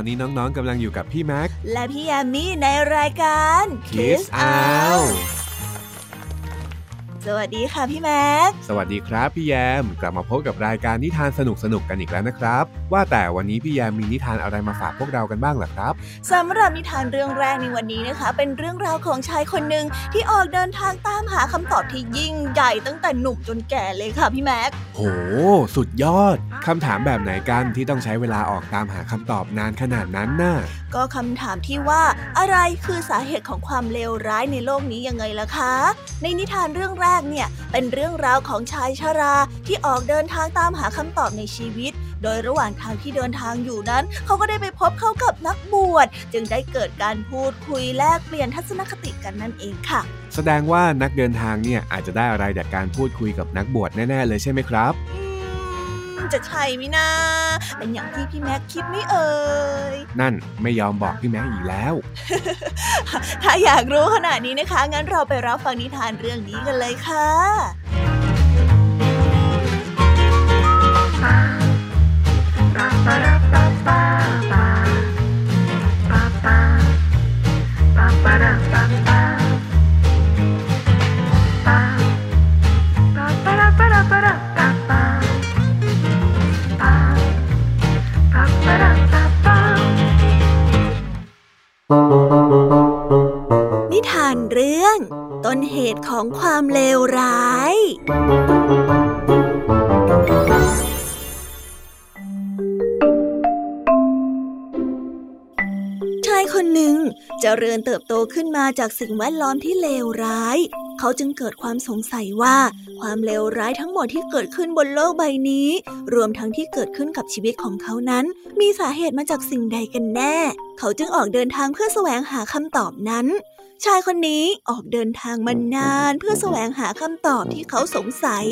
อนนี้น้องๆกำลังอยู่กับพี่แม็ก และพี่ยามีในรายการ Kiss Out สวัสดีค่ะพี่แม็ก สวัสดีครับพี่แยม กลับมาพบกับรายการนิทานสนุกๆกันอีกแล้วนะครับ ว่าแต่วันนี้พี่แยมมีนิทานอะไรมาฝากพวกเรากันบ้างเหรอครับสำหรับนิทานเรื่องแรกในวันนี้นะคะ เป็นเรื่องราวของชายคนหนึ่งที่ออกเดินทางตามหาคำตอบที่ยิ่งใหญ่ตั้งแต่หนุ่มจนแก่เลยค่ะพี่แม็กโห สุดยอดคำถามแบบไหนกันที่ต้องใช้เวลาออกตามหาคำตอบนานขนาดนั้นน่ะก็คำถามที่ว่าอะไรคือสาเหตุของความเลวร้ายในโลกนี้ยังไงล่ะคะ ในนิทานเรื่องแรกเนี่ยเป็นเรื่องราวของชายชราที่ออกเดินทางตามหาคำตอบในชีวิต โดยระหว่างทางที่เดินทางอยู่นั้น เขาก็ได้ไปพบเข้ากับนักบวชจึงได้เกิดการพูดคุยแลกเปลี่ยนทัศนคติกันนั่นเองค่ะ แสดงว่านักเดินทางเนี่ยอาจจะได้อะไรจากการพูดคุยกับนักบวชแน่ ๆ เลยใช่ไหมครับอืมจะใช่ไหมนะเป็นอย่างที่พี่แม็กคิดไม่เอ่ย นั่นไม่ยอมบอกพี่แม็กอีกแล้ว ถ้าอยากรู้ขนาดนี้นะคะ งั้นเราไปรับฟังนิทานเรื่องนี้กันเลยค่ะ นิทานเรื่อง ต้นเหตุของความเลวร้าย ริญเติบโตขึ้นมาจากสิ่งแวดล้อมที่เลวร้าย เขาจึงเกิดความสงสัยว่า ความเลวร้ายทั้งหมดที่เกิดขึ้นบนโลกใบนี้ รวมทั้งที่เกิดขึ้นกับชีวิตของเขานั้น มีสาเหตุมาจากสิ่งใดกันแน่ เขาจึงออกเดินทางเพื่อแสวงหาคำตอบนั้น ชายคนนี้ออกเดินทางมานานเพื่อแสวงหาคำตอบที่เขาสงสัย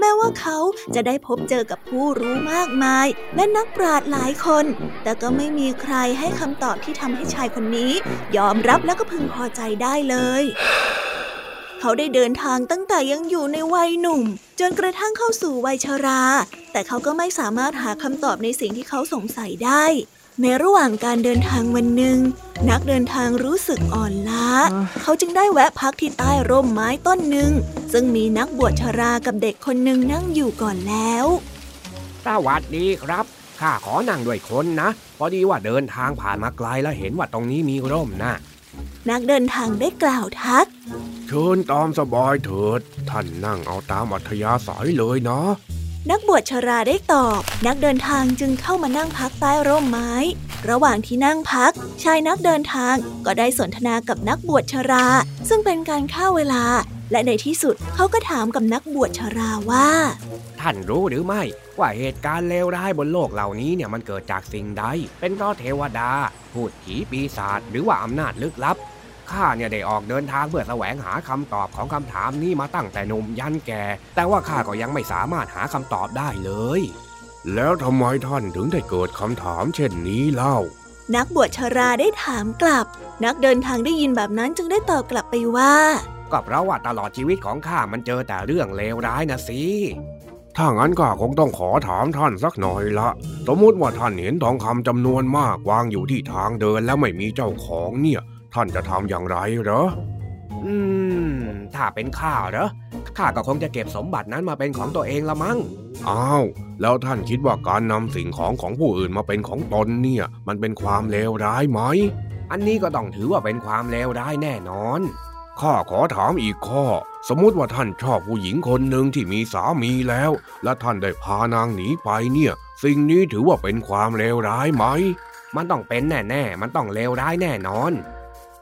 แม้ว่าเขาจะได้พบเจอกับผู้รู้มากมาย และนักปราชญ์หลายคน แต่ก็ไม่มีใครให้คำตอบที่ทำให้ชายคนนี้ ยอมรับและก็พึงพอใจได้เลย เขาได้เดินทางตั้งแต่ยังอยู่ในวัยหนุ่ม จนกระทั่งเข้าสู่วัยชรา แต่เขาก็ไม่สามารถหาคำตอบในสิ่งที่เขาสงสัยได้ ในระหว่างการเดินทางวันหนึ่ง นักเดินทางรู้สึกอ่อนล้า เขาจึงได้แวะพักที่ใต้ร่มไม้ต้นหนึ่ง ซึ่งมีนักบวชชรากับเด็กคนหนึ่งนั่งอยู่ก่อนแล้วสวัสดีครับ ข้าขอนั่งด้วยคนนะ พอดีว่าเดินทางผ่านมาไกลแล้วเห็นว่าตรงนี้มีร่มนะ นักเดินทางได้กล่าวทัก เชิญตามสบายเถิด ท่านนั่งเอาตามอัธยาศัยเลยนะ นักบวชชราได้ตอบ นักเดินทางจึงเข้ามานั่งพักใต้ร่มไม้ ระหว่างที่นั่งพัก ชายนักเดินทางก็ได้สนทนากับนักบวชชรา ซึ่งเป็นการฆ่าเวลา และในที่สุดเขาก็ถามกับนักบวชชราว่า ท่านรู้หรือไม่ ว่าเหตุการณ์เลวร้ายบนโลกเหล่านี้เนี่ยมันเกิดจากสิ่งใด เป็นเพราะเทวดา พูดผีปีศาจหรือว่าอำนาจลึกลับ ข้าเนี่ยได้ออกเดินทางเพื่อแสวงหาคำตอบของคำถามนี้มาตั้งแต่หนุ่มยันแก่ แต่ว่าข้าก็ยังไม่สามารถหาคำตอบได้เลย แล้วทำไมท่านถึงได้เกิดคำถามเช่นนี้เล่า นักบวชชราได้ถามกลับ นักเดินทางได้ยินแบบนั้นจึงได้ตอบกลับไปว่าก็เพราะว่าตลอดชีวิตของข้ามันเจอแต่เรื่องเลวร้ายนะสิถ้างั้นก็คงต้องขอถามท่านสักหน่อยละ สมมติว่าท่านเห็นทองคำจำนวนมากวางอยู่ที่ทางเดินแล้วไม่มีเจ้าของเนี่ย ท่านจะทำอย่างไรเหรอ อืม ถ้าเป็นข้าเหรอ ข้าก็คงจะเก็บสมบัตินั้นมาเป็นของตัวเองละมั้ง อ้าว แล้วท่านคิดว่าการนำสิ่งของของผู้อื่นมาเป็นของตนเนี่ย มันเป็นความเลวร้ายไหม อันนี้ก็ต้องถือว่าเป็นความเลวร้ายแน่นอน ข้าขอถามอีกข้อ สมมุติว่าท่านชอบผู้หญิงคนหนึ่งที่มีสามีแล้ว และท่านได้พานางหนีไปเนี่ย สิ่งนี้ถือว่าเป็นความเลวร้ายไหมมันต้องเป็นแน่ ๆ มันต้องเลวร้ายแน่นอน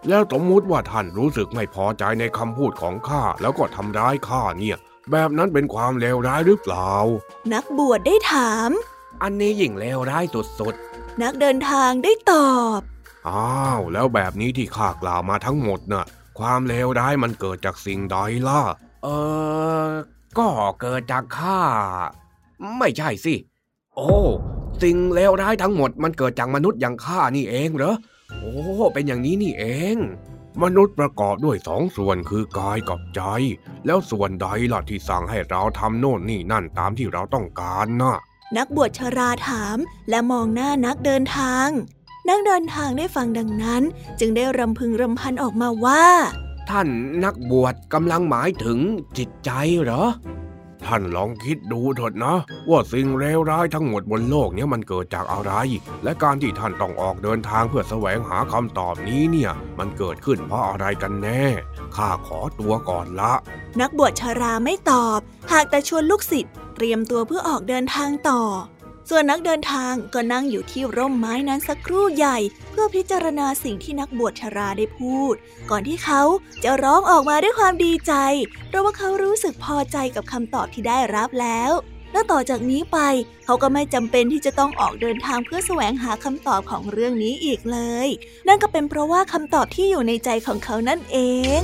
แล้วสมมุติว่าท่านรู้สึกไม่พอใจในคำพูดของข้าแล้วก็ทำร้ายข้าเนี่ย แบบนั้นเป็นความเลวร้ายหรือเปล่า นักบวชได้ถาม อันนี้ยิ่งเลวร้ายสุดนักเดินทางได้ตอบๆอ้าว แล้วแบบนี้ที่ข้ากล่าวมาทั้งหมดน่ะ ความเลวร้ายมันเกิดจากสิ่งใดล่ะ เออ ก็เกิดจากข้า ไม่ใช่สิ โอ้ สิ่งเลวร้ายทั้งหมดมันเกิดจากมนุษย์อย่างข้านี่เองเหรอ โอ้เป็นอย่างนี้นี่เอง มนุษย์ประกอบด้วยสองส่วนคือกายกับใจ แล้วส่วนใดล่ะที่สั่งให้เราทำโน่นนี่นั่นตามที่เราต้องการน่ะนักบวชชราถามและมองหน้านักเดินทาง นักเดินทางได้ฟังดังนั้น จึงได้รำพึงรำพันออกมาว่า ท่านนักบวชกำลังหมายถึงจิตใจเหรอ ท่านลองคิดดูเถิดนะ ว่าสิ่งเลวร้ายทั้งหมดบนโลกนี้มันเกิดจากอะไร และการที่ท่านต้องออกเดินทางเพื่อแสวงหาคำตอบนี้เนี่ย มันเกิดขึ้นเพราะอะไรกันแน่ ข้าขอตัวก่อนละ นักบวชชราไม่ตอบ หากแต่ชวนลูกศิษย์เตรียมตัวเพื่อออกเดินทางต่อ ส่วนนักเดินทางก็นั่งอยู่ที่ร่มไม้นั้นสักครู่ใหญ่ เพื่อพิจารณาสิ่งที่นักบวชชราได้พูด ก่อนที่เขาจะร้องออกมาด้วยความดีใจ เพราะว่าเขารู้สึกพอใจกับคำตอบที่ได้รับแล้วและต่อจากนี้ไปเขาก็ไม่จำเป็นที่จะต้องออกเดินทางเพื่อแสวงหาคำตอบของเรื่องนี้อีกเลย นั่นก็เป็นเพราะว่าคำตอบที่อยู่ในใจของเขานั่นเอง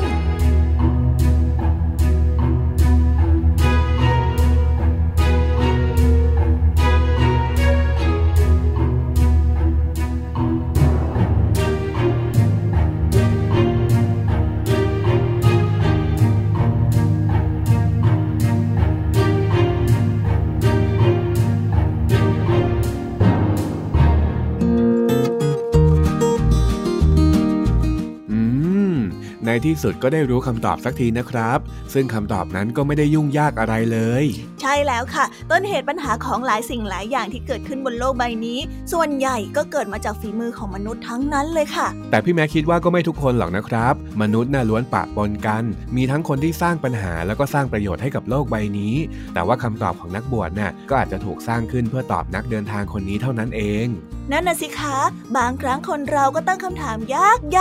ที่สุดก็ได้รู้คำตอบสักทีนะครับ ซึ่งคำตอบนั้นก็ไม่ได้ยุ่งยากอะไรเลย ใช่แล้วค่ะ ต้นเหตุปัญหาของหลายสิ่งหลายอย่างที่เกิดขึ้นบนโลกใบนี้ ส่วนใหญ่ก็เกิดมาจากฝีมือของมนุษย์ทั้งนั้นเลยค่ะ แต่พี่แม็กคิดว่าก็ไม่ทุกคนหรอกนะครับ มนุษย์น่าล้วนปะปนกัน มีทั้งคนที่สร้างปัญหาแล้วก็สร้างประโยชน์ให้กับโลกใบนี้ แต่ว่าคำตอบของนักบวชน่ะก็อาจจะถูกสร้างขึ้นเพื่อตอบนักเดินทางคนนี้เท่านั้นเอง นั่นน่ะสิคะ บางครั้งคนเราก็ตั้งคำถามย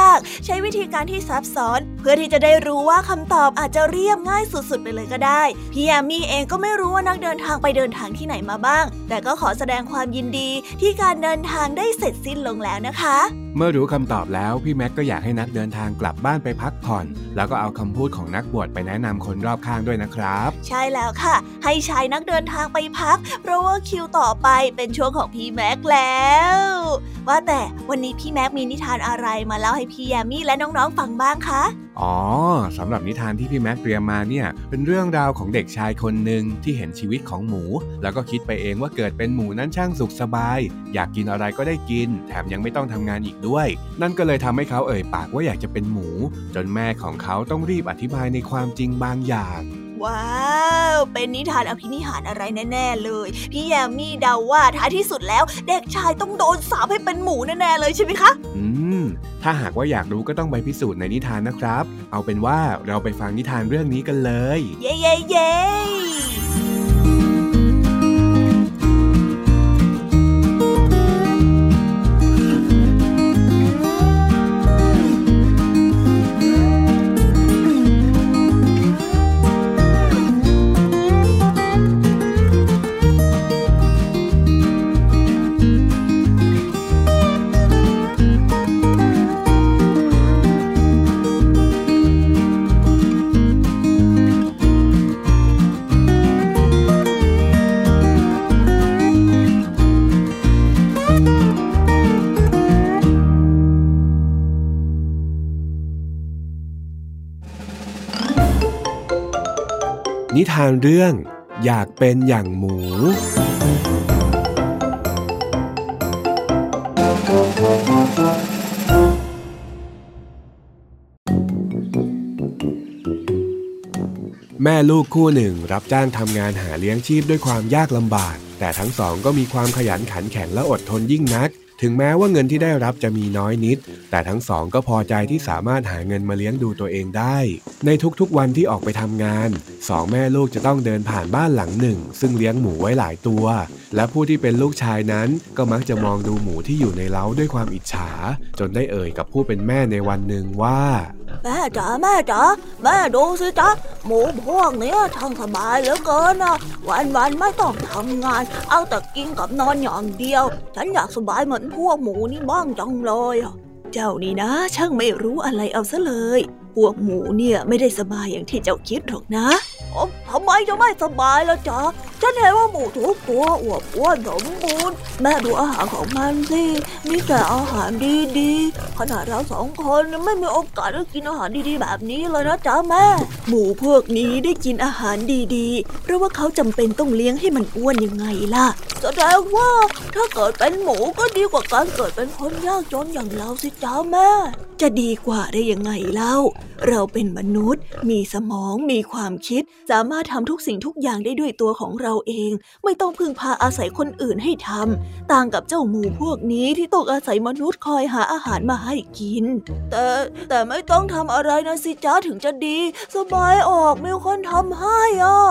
ากๆ ใช้วิธีการที่ซับซ้อน พื่อที่จะได้รู้ว่าคำตอบอาจจะเรียบง่ายสุดๆ ไปเลยก็ได้ พี่แอมมี่เองก็ไม่รู้ว่านักเดินทางไปเดินทางที่ไหนมาบ้าง แต่ก็ขอแสดงความยินดีที่การเดินทางได้เสร็จสิ้นลงแล้วนะคะ เมื่อรู้คำตอบแล้ว พี่แม็กก็อยากให้นักเดินทางกลับบ้านไปพักผ่อน แล้วก็เอาคำพูดของนักบวชไปแนะนำคนรอบข้างด้วยนะครับ ใช่แล้วค่ะ ให้ชายนักเดินทางไปพัก เพราะว่าคิวต่อไปเป็นช่วงของพี่แม็กแล้ว ว่าแต่วันนี้พี่แม็กมีนิทานอะไรมาเล่าให้พี่แยมมี่และน้องๆฟังบ้างคะอ๋อสำหรับนิทานที่พี่แม็กเตรียมมาเนี่ยเป็นเรื่องราวของเด็กชายคนหนึ่งที่เห็นชีวิตของหมู แล้วก็คิดไปเองว่าเกิดเป็นหมูนั้นช่างสุขสบาย อยากกินอะไรก็ได้กิน แถมยังไม่ต้องทำงานอีกด้วย นั่นก็เลยทำให้เขาเอ่ยปากว่าอยากจะเป็นหมู จนแม่ของเขาต้องรีบอธิบายในความจริงบางอย่าง ว้าว เป็นนิทานอภินิหารอะไรแน่ ๆ เลย พี่แยมมี่เดาว่าท้ายที่สุดแล้ว เด็กชายต้องโดนสาปให้เป็นหมูแน่ๆเลยใช่ไหมคะ อืม ถ้าหากว่าอยากรู้ก็ต้องไปพิสูจน์ในนิทานนะครับ เอาเป็นว่าเราไปฟังนิทานเรื่องนี้กันเลย เย้เย้เย้ นิทานเรื่อง อยากเป็นอย่างหมู แม่ลูกคู่หนึ่งรับจ้างทำงานหาเลี้ยงชีพด้วยความยากลำบาก แต่ทั้งสองก็มีความขยันขันแข็งและอดทนยิ่งนัก ถึงแม้ว่าเงินที่ได้รับจะมีน้อยนิด แต่ทั้งสองก็พอใจที่สามารถหาเงินมาเลี้ยงดูตัวเองได้ ในทุกๆวันที่ออกไปทำงานสองแม่ลูกจะต้องเดินผ่านบ้านหลังหนึ่ง ซึ่งเลี้ยงหมูไว้หลายตัว และผู้ที่เป็นลูกชายนั้นก็มักจะมองดูหมูที่อยู่ในเล้าด้วยความอิจฉา จนได้เอ่ยกับผู้เป็นแม่ในวันหนึ่งว่า แม่จ๋าแม่จ๋าแม่ดูสิจ๊ะหมูพวกเนี้ยช่างสบายเหลือเกินนะวันวันไม่ต้องทำงาน เอาแต่กินกับนอนอย่างเดียว ฉันอยากสบายเหมือนพวกหมูนี่บ้างจังเลยเจ้านี่นะ ช่างไม่รู้อะไรเอาซะเลย พวกหมูเนี่ยไม่ได้สบายอย่างที่เจ้าคิดหรอกนะ ทำไมจะไม่สบายล่ะจ๊ะ ฉันเห็นว่าหมูทุกตัวอวบอ้วนสมบูรณ์แม่ดูอาหารของมันสิ มีแต่อาหารดีๆ ขนาดเราสองคนไม่มีโอกาสได้กินอาหารดีๆ แบบนี้เลยนะจ๊ะแม่ หมูพวกนี้ได้กินอาหารดีๆ เพราะว่าเขาจำเป็นต้องเลี้ยงให้มันอ้วนยังไงล่ะ แสดงว่าถ้าเกิดเป็นหมูก็ดีกว่าการเกิดเป็นคนยากจนอย่างเราสิจ้าแม่ จะดีกว่าได้ยังไงเล่า เราเป็นมนุษย์ มีสมอง มีความคิดสามารถทำทุกสิ่งทุกอย่างได้ด้วยตัวของเราเอง ไม่ต้องพึ่งพาอาศัยคนอื่นให้ทำต่างกับเจ้าหมูพวกนี้ที่ต้องอาศัยมนุษย์คอยหาอาหารมาให้กิน แต่แต่ไม่ต้องทำอะไรนะสิจ้าถึงจะดี สบายออกมีคนทำให้อะ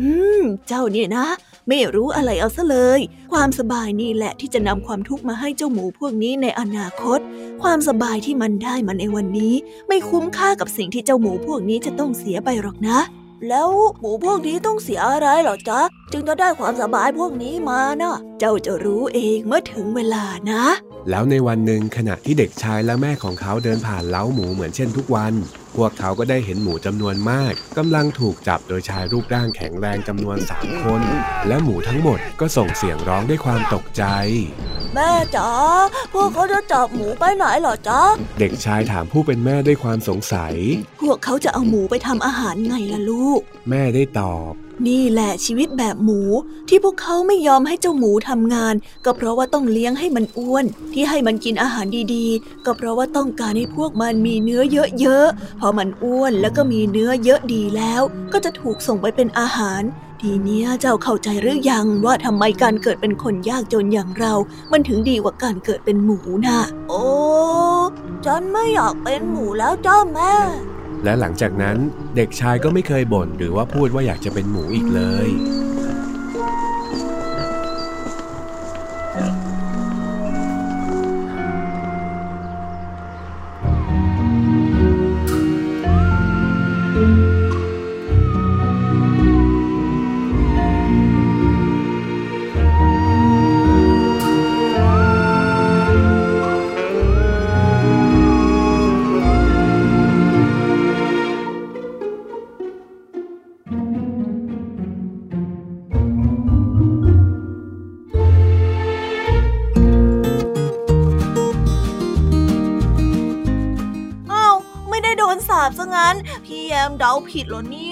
อืม เจ้าเนี่ยนะ ไม่รู้อะไรเอาซะเลย ความสบายนี่แหละที่จะนำความทุกข์มาให้เจ้าหมูพวกนี้ในอนาคต ความสบายที่มันได้มาในวันนี้ ไม่คุ้มค่ากับสิ่งที่เจ้าหมูพวกนี้จะต้องเสียไปหรอกนะ แล้วหมูพวกนี้ต้องเสียอะไรหรอจ๊ะ จึงจะได้ความสบายพวกนี้มานะเจ้าจะรู้เองเมื่อถึงเวลานะ แล้วในวันหนึ่งขณะที่เด็กชายและแม่ของเขาเดินผ่านเล้าหมูเหมือนเช่นทุกวัน พวกเขาก็ได้เห็นหมูจำนวนมากกำลังถูกจับโดยชายรูปร่างแข็งแรงจำนวนสามคน และหมูทั้งหมดก็ส่งเสียงร้องด้วยความตกใจ แม่จ๋าพวกเขาจะจับหมูไปไหนเหรอจ๊ะ เด็กชายถามผู้เป็นแม่ด้วยความสงสัย พวกเขาจะเอาหมูไปทำอาหารไงล่ะลูก แม่ได้ตอบนี่แหละชีวิตแบบหมูที่พวกเขาไม่ยอมให้เจ้าหมูทำงาน ก็เพราะว่าต้องเลี้ยงให้มันอ้วน ที่ให้มันกินอาหารดีๆ ก็เพราะว่าต้องการให้พวกมันมีเนื้อเยอะๆพอมันอ้วนแล้วก็มีเนื้อเยอะดีแล้ว ก็จะถูกส่งไปเป็นอาหารทีนี้เจ้าเข้าใจหรือยังว่าทำไมการเกิดเป็นคนยากจนอย่างเรา มันถึงดีกว่าการเกิดเป็นหมูนะโอ้ ฉันไม่อยากเป็นหมูแล้วจ้าแม่ และหลังจากนั้นเด็กชายก็ไม่เคยบ่นหรือว่าพูดว่าอยากจะเป็นหมูอีกเลย เดาผิดเหรอเนี่ย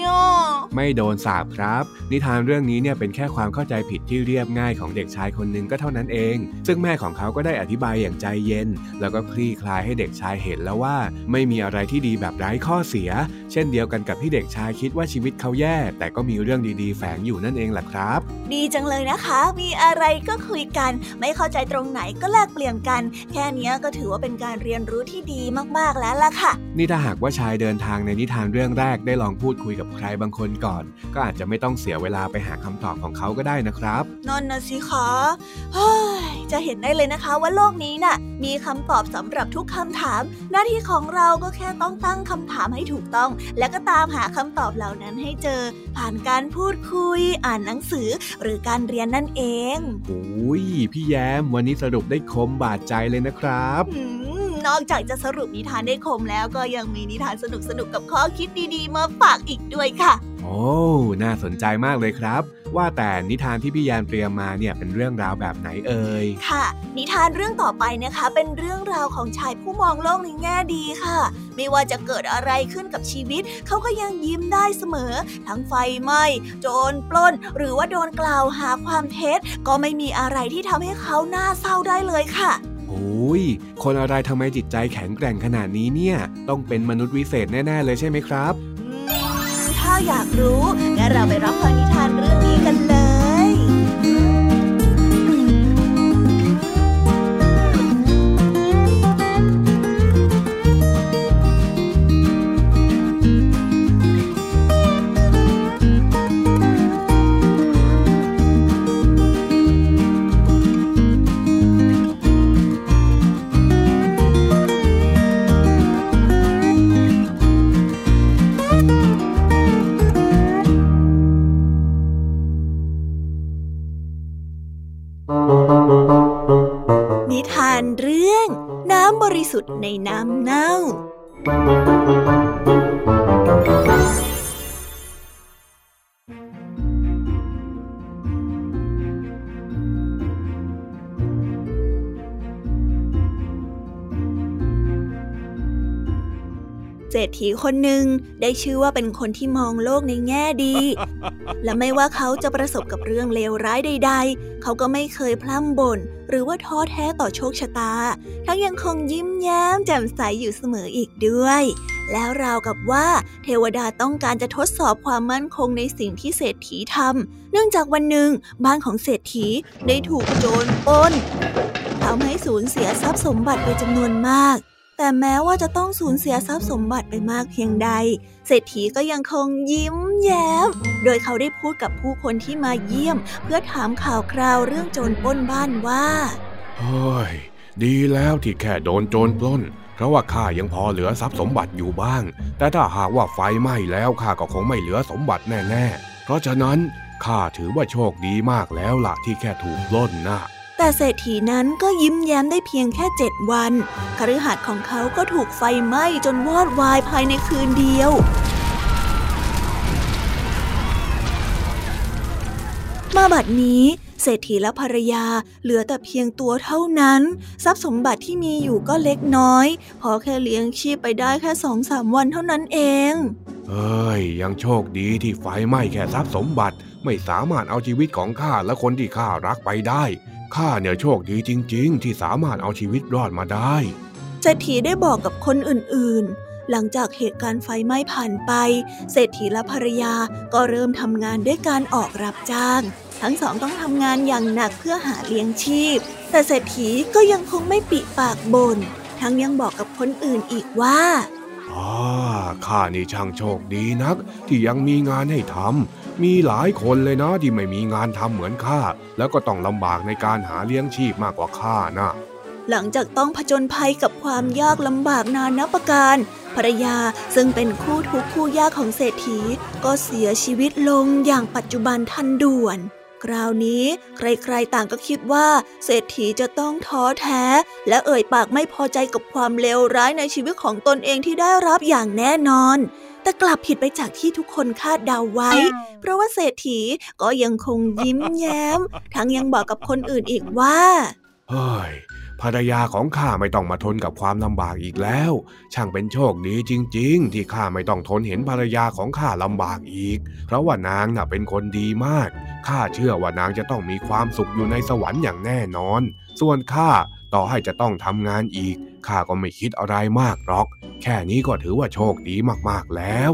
ไม่โดนสาบครับ นิทานเรื่องนี้เนี่ยเป็นแค่ความเข้าใจผิดที่เรียบง่ายของเด็กชายคนหนึ่งก็เท่านั้นเอง ซึ่งแม่ของเขาก็ได้อธิบายอย่างใจเย็น แล้วก็คลี่คลายให้เด็กชายเห็นแล้วว่า ไม่มีอะไรที่ดีแบบไร้ข้อเสีย เช่นเดียวกันกับที่เด็กชายคิดว่าชีวิตเขาแย่ แต่ก็มีเรื่องดีๆ แฝงอยู่นั่นเองแหละครับ ดีจังเลยนะคะ มีอะไรก็คุยกัน ไม่เข้าใจตรงไหนก็แลกเปลี่ยนกัน แค่นี้ก็ถือว่าเป็นการเรียนรู้ที่ดีมากๆแล้วล่ะค่ะ นี่ถ้าหากว่าชายเดินทางในนิทานเรื่องแรกได้ลองพูดคุยกับใครบางคนก่อน ก็อาจจะไม่ต้องเสียเวลาไปหาคำตอบของเขาก็ได้นะครับนั่นนะสิคะจะเห็นได้เลยนะคะว่าโลกนี้น่ะ มีคำตอบสำหรับทุกคำถาม หน้าที่ของเราก็แค่ต้องตั้งคำถามให้ถูกต้อง แล้วก็ตามหาคำตอบเหล่านั้นให้เจอ ผ่านการพูดคุย อ่านหนังสือ หรือการเรียนนั่นเองโอ้ยพี่แย้มวันนี้สรุปได้คมบาดใจเลยนะครับ นอกจากจะสรุปนิทานได้คมแล้วก็ยังมีนิทานสนุกสนุกกับข้อคิดดีๆ มาฝากอีกด้วยค่ะ โอ้ น่าสนใจมากเลยครับ ว่าแต่นิทานที่พี่ยานเตรียมมาเนี่ยเป็นเรื่องราวแบบไหนเอ่ย ค่ะ นิทานเรื่องต่อไปนะคะ เป็นเรื่องราวของชายผู้มองโลกในแง่ดีค่ะ ไม่ว่าจะเกิดอะไรขึ้นกับชีวิต เขาก็ยังยิ้มได้เสมอ ทั้งไฟไหม้ โจรปล้น หรือว่าโดนกล่าวหาความเท็จ ก็ไม่มีอะไรที่ทำให้เขาหน้าเศร้าได้เลยค่ะ โอ้ยคนอะไรทำไมจิตใจแข็งแกร่งขนาดนี้เนี่ย ต้องเป็นมนุษย์วิเศษแน่ ๆ เลยใช่ไหมครับ ถ้าอยากรู้งั้นเราไปรับฟังนิทานเรื่องนี้กันเลย เศรษฐีคนหนึ่งได้ชื่อว่าเป็นคนที่มองโลกในแง่ดี และไม่ว่าเขาจะประสบกับเรื่องเลวร้ายใด ๆ เขาก็ไม่เคยพล่ำบ่นหรือว่าท้อแท้ต่อโชคชะตา ทั้งยังคงยิ้มแย้มแจ่มใสอยู่เสมออีกด้วย แล้วราวกับว่า เทวดาต้องการจะทดสอบความมั่นคงในสิ่งที่เศรษฐีทำเนื่องจากวันหนึ่งบ้านของเศรษฐีได้ถูกโจรปล้นทำให้สูญเสียทรัพย์สมบัติไปจำนวนมาก แต่แม้ว่าจะต้องสูญเสียทรัพย์สมบัติไปมากเพียงใด เศรษฐีก็ยังคงยิ้มแย้ม โดยเขาได้พูดกับผู้คนที่มาเยี่ยม เพื่อถามข่าวคราวเรื่องโจรปล้นบ้านว่าเฮ้ยดีแล้วที่แค่โดนโจรปล้น เพราะว่าข้ายังพอเหลือทรัพย์สมบัติอยู่บ้าง แต่ถ้าหากว่าไฟไหม้แล้วข้าก็คงไม่เหลือสมบัติแน่ ๆ เพราะฉะนั้นข้าถือว่าโชคดีมากแล้วล่ะที่แค่ถูกปล้นนะ แต่เศรษฐีนั้นก็ยิ้มแย้มได้เพียงแค่เจ็ดวันคฤหัสถ์ของเขาก็ถูกไฟไหม้จนวอดวายภายในคืนเดียวมาบัดนี้เศรษฐีและภรรยาเหลือแต่เพียงตัวเท่านั้น ทรัพย์สมบัติที่มีอยู่ก็เล็กน้อย พอแค่เลี้ยงชีพไปได้แค่สองสามวันเท่านั้นเอง เอ้ย ยังโชคดีที่ไฟไหม้แค่ทรัพย์สมบัติ ไม่สามารถเอาชีวิตของข้าและคนที่ข้ารักไปได้ ข้าเนี่ยโชคดีจริง ๆ ที่สามารถเอาชีวิตรอดมาได้เศรษฐีได้บอกกับคนอื่นๆ หลังจากเหตุการณ์ไฟไหม้ผ่านไป เศรษฐีและภรรยาก็เริ่มทำงานด้วยการออกรับจ้าง ทั้งสองต้องทำงานอย่างหนักเพื่อหาเลี้ยงชีพ แต่เศรษฐีก็ยังคงไม่ปิปากบน่น ทั้งยังบอกกับคนอื่นอีกว่าอ่าข้านี่ช่างโชคดีนัก ที่ยังมีงานให้ทำ มีหลายคนเลยนะที่ไม่มีงานทำเหมือนข้า แล้วก็ต้องลำบากในการหาเลี้ยงชีพมากกว่าข้านะ หลังจากต้องผจญภัยกับความยากลำบากนานนับประการ ภรรยาซึ่งเป็นคู่ทุกคู่ยากของเศรษฐี ก็เสียชีวิตลงอย่างปัจจุบันทันด่วน คราวนี้ใครๆต่างก็คิดว่า เศรษฐีจะต้องท้อแท้ และเอ่ยปากไม่พอใจกับความเลวร้ายในชีวิตของตนเองที่ได้รับอย่างแน่นอน แต่กลับผิดไปจากที่ทุกคนคาดเดาไว้ เพราะว่าเศรษฐีก็ยังคงยิ้มแย้ม ทั้งยังบอกกับคนอื่นอีกว่า เฮ้ยภรรยาของข้าไม่ต้องมาทนกับความลำบากอีกแล้ว ช่างเป็นโชคดีจริง ๆ ที่ข้าไม่ต้องทนเห็นภรรยาของข้าลำบากอีก เพราะว่านางน่ะเป็นคนดีมาก ข้าเชื่อว่านางจะต้องมีความสุขอยู่ในสวรรค์อย่างแน่นอน ส่วนข้าต่อให้จะต้องทำงานอีก ข้าก็ไม่คิดอะไรมากหรอก แค่นี้ก็ถือว่าโชคดีมากๆแล้ว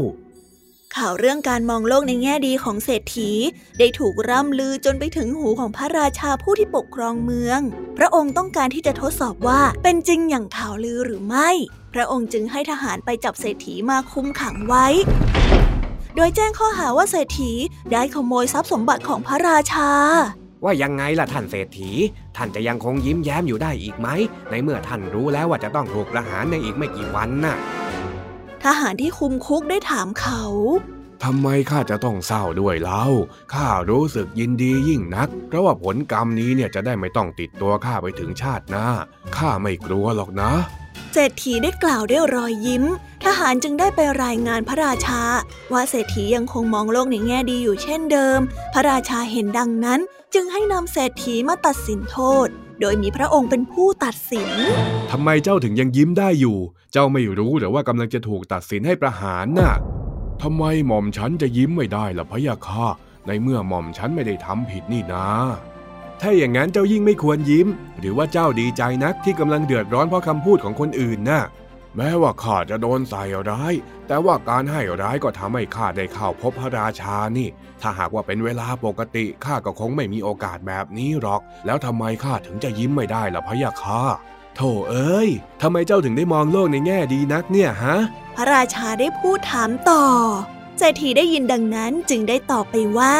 ข่าวเรื่องการมองโลกในแง่ดีของเศรษฐี ได้ถูกร่ำลือจนไปถึงหูของพระราชาผู้ที่ปกครองเมือง พระองค์ต้องการที่จะทดสอบว่าเป็นจริงอย่างข่าวลือหรือไม่ พระองค์จึงให้ทหารไปจับเศรษฐีมาคุมขังไว้ โดยแจ้งข้อหาว่าเศรษฐีได้ขโมยทรัพย์สมบัติของพระราชา ว่ายังไงล่ะท่านเศรษฐี ท่านจะยังคงยิ้มแย้มอยู่ได้อีกไหม ในเมื่อท่านรู้แล้วว่าจะต้องถูกประหารในอีกไม่กี่วันน่ะ ทหารที่คุมคุกได้ถามเขาทำไมข้าจะต้องเศร้าด้วยเล่า ข้ารู้สึกยินดียิ่งนัก เพราะว่าผลกรรมนี้เนี่ยจะได้ไม่ต้องติดตัวข้าไปถึงชาติหน้า ข้าไม่กลัวหรอกนะ เศรษฐีได้กล่าวด้วยรอยยิ้ม ทหารจึงได้ไปรายงานพระราชา ว่าเศรษฐียังคงมองโลกในแง่ดีอยู่เช่นเดิม พระราชาเห็นดังนั้น จึงให้นำเศรษฐีมาตัดสินโทษ โดยมีพระองค์เป็นผู้ตัดสินทำไมเจ้าถึงยังยิ้มได้อยู่ เจ้าไม่รู้หรือว่ากำลังจะถูกตัดสินให้ประหารน่ะทำไมหม่อมฉันจะยิ้มไม่ได้ล่ะพะยะค่ะในเมื่อหม่อมฉันไม่ได้ทำผิดนี่นะถ้าอย่างนั้นเจ้ายิ่งไม่ควรยิ้ม หรือว่าเจ้าดีใจนักที่กำลังเดือดร้อนเพราะคำพูดของคนอื่นนะ่ะ แม้ว่าข้าจะโดนใส่ร้าย แต่ว่าการให้ร้ายก็ทำให้ข้าได้เข้าพบพระราชานี่ ถ้าหากว่าเป็นเวลาปกติข้าก็คงไม่มีโอกาสแบบนี้หรอก แล้วทำไมข้าถึงจะยิ้มไม่ได้ล่ะพะยะค่ะโธ่เอ้ยทำไมเจ้าถึงได้มองโลกในแง่ดีนักเนี่ยฮะ พระราชาได้พูดถามต่อเศรษฐีได้ยินดังนั้นจึงได้ตอบไปว่า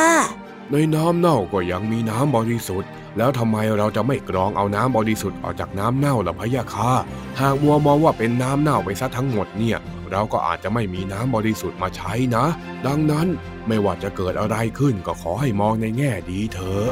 ในน้ำเน่าก็ยังมีน้ำบริสุทธิ์ แล้วทำไมเราจะไม่กรองเอาน้ำบริสุทธิ์ออกจากน้ำเน่าล่ะพะยะค่ะหากมัวมองว่าเป็นน้ำเน่าไปซะทั้งหมดเนี่ย เราก็อาจจะไม่มีน้ำบริสุทธิ์มาใช้นะ ดังนั้นไม่ว่าจะเกิดอะไรขึ้นก็ขอให้มองในแง่ดีเถอะ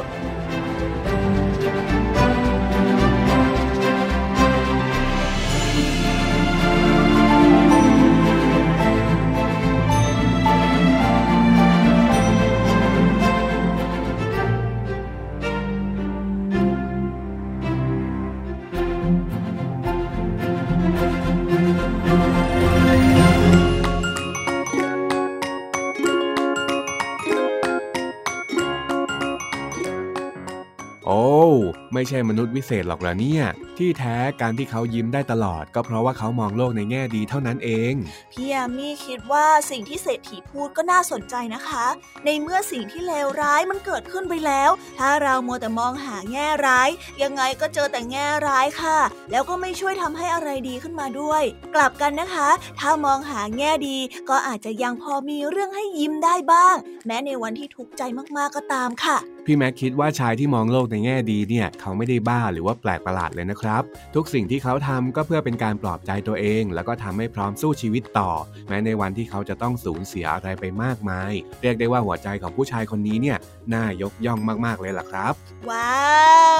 ใช่มนุษย์วิเศษหรอกเหรอเนี่ย ที่แท้การที่เขายิ้มได้ตลอด ก็เพราะว่าเขามองโลกในแง่ดีเท่านั้นเอง พี่ยามีคิดว่าสิ่งที่เศรษฐีพูดก็น่าสนใจนะคะ ในเมื่อสิ่งที่เลวร้ายมันเกิดขึ้นไปแล้ว ถ้าเราโมแต่มองหาแง่ร้าย ยังไงก็เจอแต่แง่ร้ายค่ะ แล้วก็ไม่ช่วยทำให้อะไรดีขึ้นมาด้วย กลับกันนะคะ ถ้ามองหาแง่ดีก็อาจจะยังพอมีเรื่องให้ยิ้มได้บ้าง แม้ในวันที่ทุกข์ใจมากๆก็ตามค่ะ พี่แม็กคิดว่าชายที่มองโลกในแง่ดีเนี่ยเขาไม่ได้บ้าหรือว่าแปลกประหลาดเลยนะครับ ทุกสิ่งที่เขาทำก็เพื่อเป็นการปลอบใจตัวเอง แล้วก็ทำให้พร้อมสู้ชีวิตต่อ แม้ในวันที่เขาจะต้องสูญเสียอะไรไปมากมาย เรียกได้ว่าหัวใจของผู้ชายคนนี้เนี่ยน่ายกย่องมากๆเลยล่ะครับ ว้า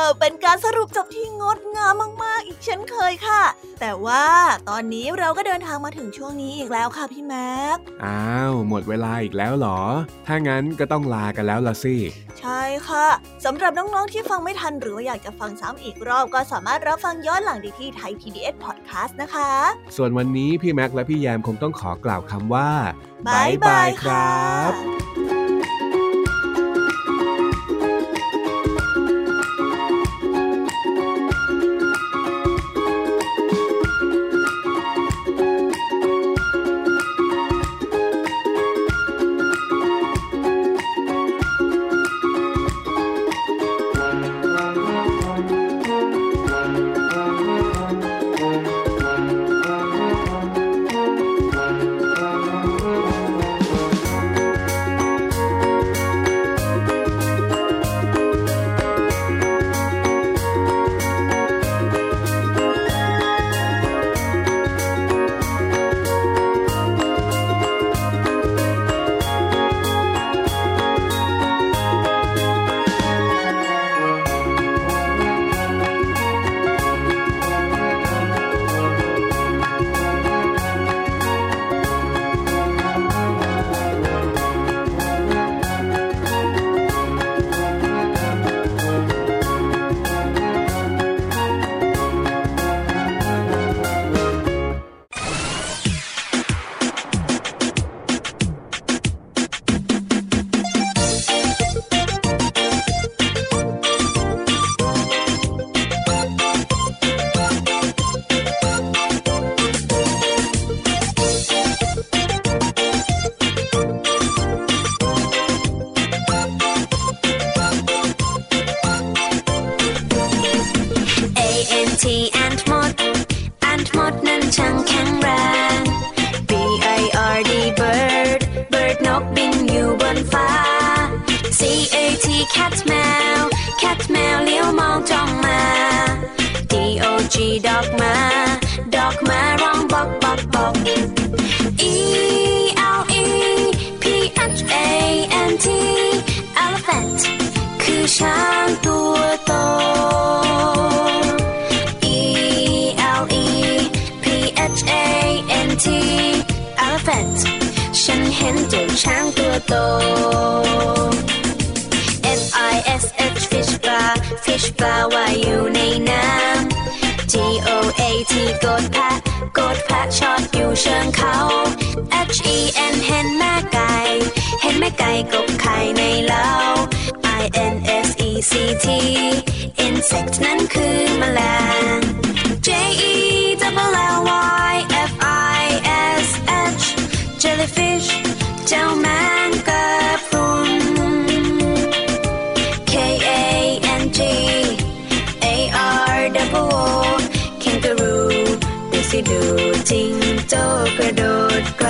ว เป็นการสรุปจบที่งดงามมากๆ อีกเช่นเคยค่ะ แต่ว่าตอนนี้เราก็เดินทางมาถึงช่วงนี้อีกแล้วค่ะพี่แม็กอ้าวหมดเวลาอีกแล้วเหรอ ถ้างั้นก็ต้องลากันแล้วละสิ ใช่ค่ะสำหรับน้องๆที่ฟังไม่ทันหรือว่าอยากจะฟังซ้ำอีกรอบ ก็สามารถรับฟังย้อนหลังได้ที่ไทย PBS Podcast นะคะ ส่วนวันนี้พี่แม็กและพี่แยมคงต้องขอกล่าวคำว่าบายบายครับ เลี้ยวมองจ้องมา D.O.G. ดอกมา ดอกมาร้องบอกบอกบอก E.L.E. P.H.A.N.T. elephant คือช้างตัวโต E.L.E. P.H.A.N.T. elephant ฉันเห็นเจ้าช้างตัวโต N.I.S. H ปลาว่าอยู่ในน้ำ G O A T กดแพะกดแพะชอตอยู่เชิงเขา H E N เห็นแม่ไก่ เห็นแม่ไก่กบไข่ในเล้า I N S E C T insect นั้นคือแมลง ดูจริงโจกระโดดไกล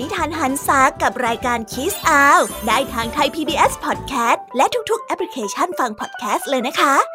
นิทานหันษากับรายการคิสอาวได้ทางไทย PBS Podcast และทุกๆ แอปพลิเคชันฟังพอดแคสต์เลยนะคะ